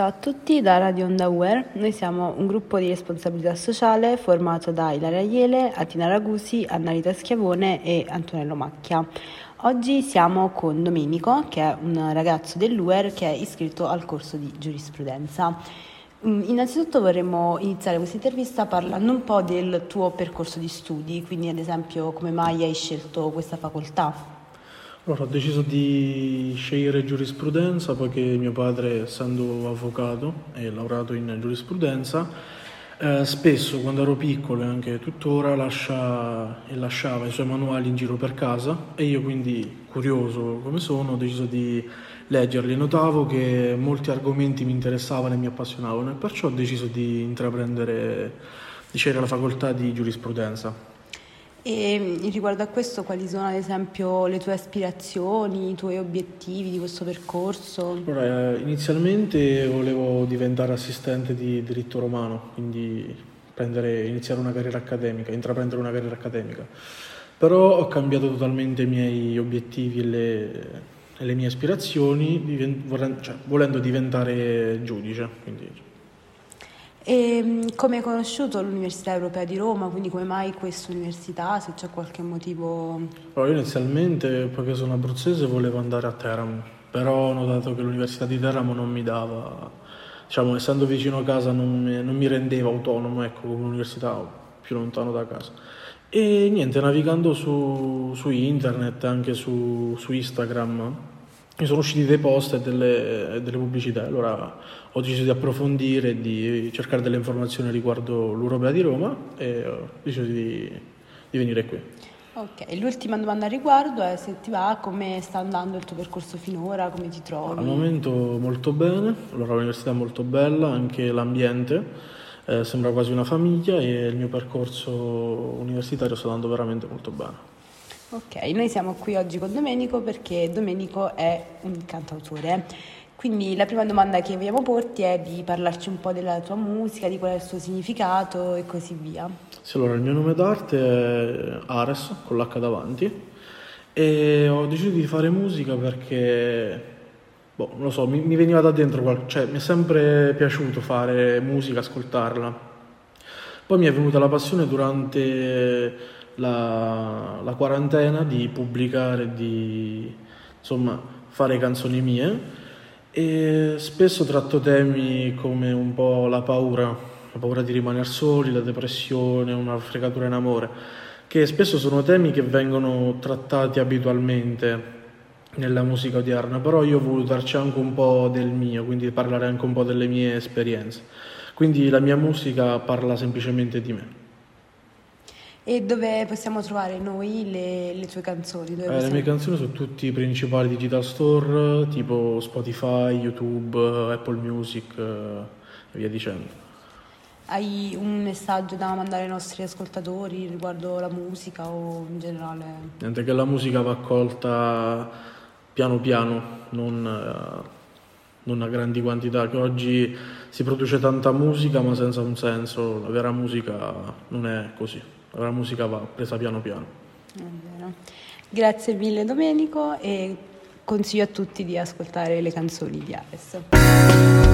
Ciao a tutti da Radio Onda Uer, noi siamo un gruppo di responsabilità sociale formato da Ilaria Iele, Atina Ragusi, Annalita Schiavone e Antonello Macchia. Oggi siamo con Domenico, che è un ragazzo dell'UER che è iscritto al corso di giurisprudenza. Mm, innanzitutto vorremmo iniziare questa intervista parlando un po' del tuo percorso di studi, quindi ad esempio come mai hai scelto questa facoltà? Allora, ho deciso di scegliere giurisprudenza poiché mio padre, essendo avvocato e laureato in giurisprudenza, eh, spesso quando ero piccolo e anche tuttora lascia e lasciava i suoi manuali in giro per casa e io quindi, curioso come sono, ho deciso di leggerli. Notavo che molti argomenti mi interessavano e mi appassionavano e perciò ho deciso di intraprendere, di scegliere la facoltà di giurisprudenza. E riguardo a questo, quali sono ad esempio le tue aspirazioni, i tuoi obiettivi di questo percorso? Allora, inizialmente volevo diventare assistente di diritto romano, quindi prendere, iniziare una carriera accademica, intraprendere una carriera accademica. Però ho cambiato totalmente i miei obiettivi e le, e le mie aspirazioni, cioè, volendo diventare giudice. Quindi, e mm, come hai conosciuto l'Università Europea di Roma? Quindi come mai questa università? Se c'è qualche motivo? Allora, io inizialmente, poiché sono abruzzese, volevo andare a Teramo, però ho notato che l'Università di Teramo non mi dava, diciamo, essendo vicino a casa non mi, non mi rendeva autonomo, ecco, come un'università più lontano da casa. E niente, navigando su, su internet, anche su, su Instagram, mi sono usciti dei post e delle, delle, pubblicità, allora ho deciso di approfondire e di cercare delle informazioni riguardo l'Europea di Roma e ho deciso di, di venire qui. Ok, l'ultima domanda a riguardo è se ti va, come sta andando il tuo percorso finora, come ti trovi? Al momento molto bene, allora l'università è molto bella, anche l'ambiente, eh, sembra quasi una famiglia e il mio percorso universitario sta andando veramente molto bene. Ok, noi siamo qui oggi con Domenico perché Domenico è un cantautore. Quindi la prima domanda che vogliamo porti è di parlarci un po' della tua musica, di qual è il suo significato e così via. Sì, allora il mio nome d'arte è Ares, con l'H davanti, e ho deciso di fare musica perché, boh, non lo so, mi, mi veniva da dentro, cioè mi è sempre piaciuto fare musica, ascoltarla. Poi mi è venuta la passione durante la, la quarantena di pubblicare, di insomma, fare canzoni mie e spesso tratto temi come un po' la paura, la paura di rimanere soli, la depressione, una fregatura in amore, che spesso sono temi che vengono trattati abitualmente nella musica odierna, però io ho voluto darci anche un po' del mio, quindi parlare anche un po' delle mie esperienze. Quindi la mia musica parla semplicemente di me. E dove possiamo trovare noi le, le tue canzoni? Eh, le mie canzoni sono tutti i principali digital store, tipo Spotify, YouTube, Apple Music eh, e via dicendo. Hai un messaggio da mandare ai nostri ascoltatori riguardo la musica o in generale? Niente, che la musica va accolta piano piano, non, eh, non a grandi quantità, che oggi si produce tanta musica ma senza un senso, la vera musica non è così la musica va presa piano piano. Grazie mille Domenico e consiglio a tutti di ascoltare le canzoni di Ares.